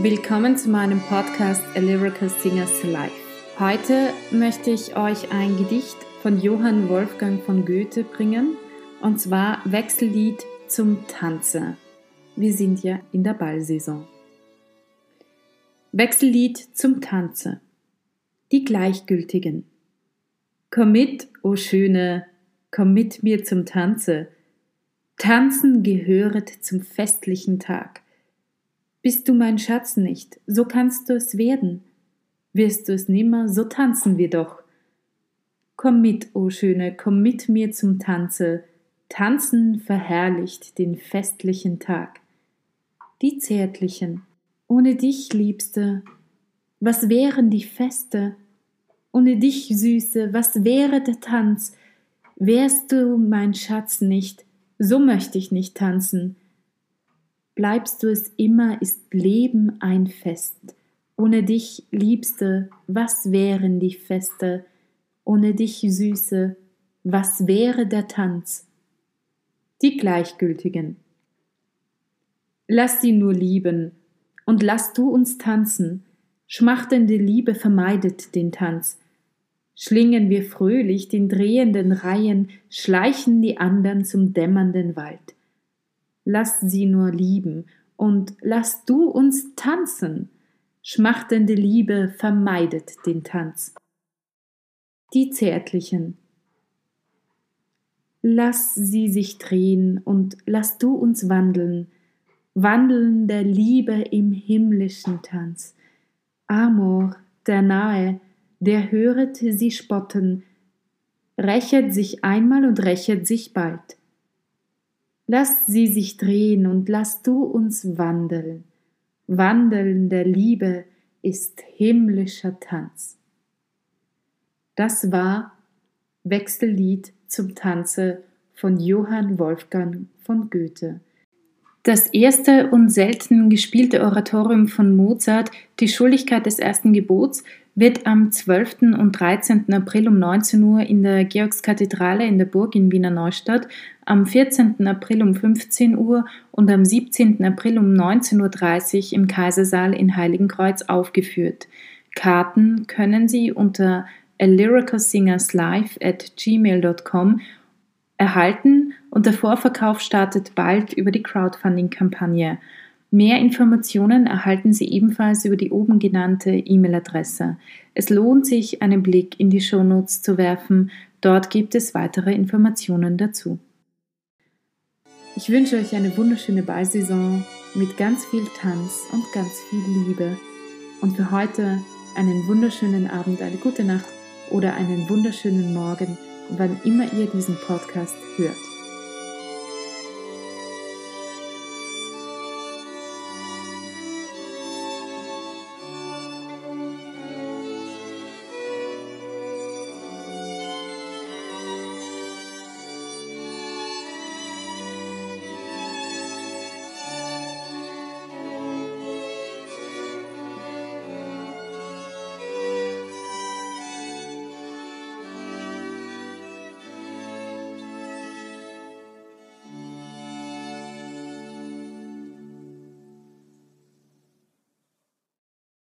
Willkommen zu meinem Podcast A Lyrical Singers Life. Heute möchte ich euch ein Gedicht von Johann Wolfgang von Goethe bringen, und zwar Wechsellied zum Tanze. Wir sind ja in der Ballsaison. Wechsellied zum Tanze. Die Gleichgültigen. Komm mit, o oh Schöne, komm mit mir zum Tanze. Tanzen gehöret zum festlichen Tag. Bist du mein Schatz nicht, so kannst du es werden. Wirst du es nimmer, so tanzen wir doch. Komm mit, o oh Schöne, komm mit mir zum Tanze. Tanzen verherrlicht den festlichen Tag. Die Zärtlichen, ohne dich, Liebste, was wären die Feste? Ohne dich, Süße, was wäre der Tanz? Wärst du mein Schatz nicht, so möchte ich nicht tanzen bleibst du es immer, ist Leben ein Fest. Ohne dich, Liebste, was wären die Feste? Ohne dich, Süße, was wäre der Tanz? Die Gleichgültigen. Lass sie nur lieben, und lass du uns tanzen. Schmachtende Liebe vermeidet den Tanz. Schlingen wir fröhlich den drehenden Reihen, schleichen die andern zum dämmernden Wald lass sie nur lieben und lass du uns tanzen. Schmachtende Liebe vermeidet den Tanz. Die Zärtlichen. Lass sie sich drehen und lass du uns wandeln, wandeln der Liebe im himmlischen Tanz. Amor, der Nahe, der höret sie spotten, rächet sich einmal und rächet sich bald. Lass sie sich drehen und lass du uns wandeln. Wandeln der Liebe ist himmlischer Tanz. Das war Wechsellied zum Tanze von Johann Wolfgang von Goethe. Das erste und selten gespielte Oratorium von Mozart, Die Schuldigkeit des ersten Gebots, wird am 12. und 13. April um 19 Uhr in der Georgskathedrale in der Burg in Wiener Neustadt, am 14. April um 15 Uhr und am 17. April um 19.30 Uhr im Kaisersaal in Heiligenkreuz aufgeführt. Karten können Sie unter alyricalsingerslive at gmail.com erhalten und der Vorverkauf startet bald über die Crowdfunding-Kampagne. Mehr Informationen erhalten Sie ebenfalls über die oben genannte E-Mail-Adresse. Es lohnt sich, einen Blick in die Shownotes zu werfen. Dort gibt es weitere Informationen dazu. Ich wünsche euch eine wunderschöne Ballsaison mit ganz viel Tanz und ganz viel Liebe. Und für heute einen wunderschönen Abend, eine gute Nacht oder einen wunderschönen Morgen, wann immer ihr diesen Podcast hört.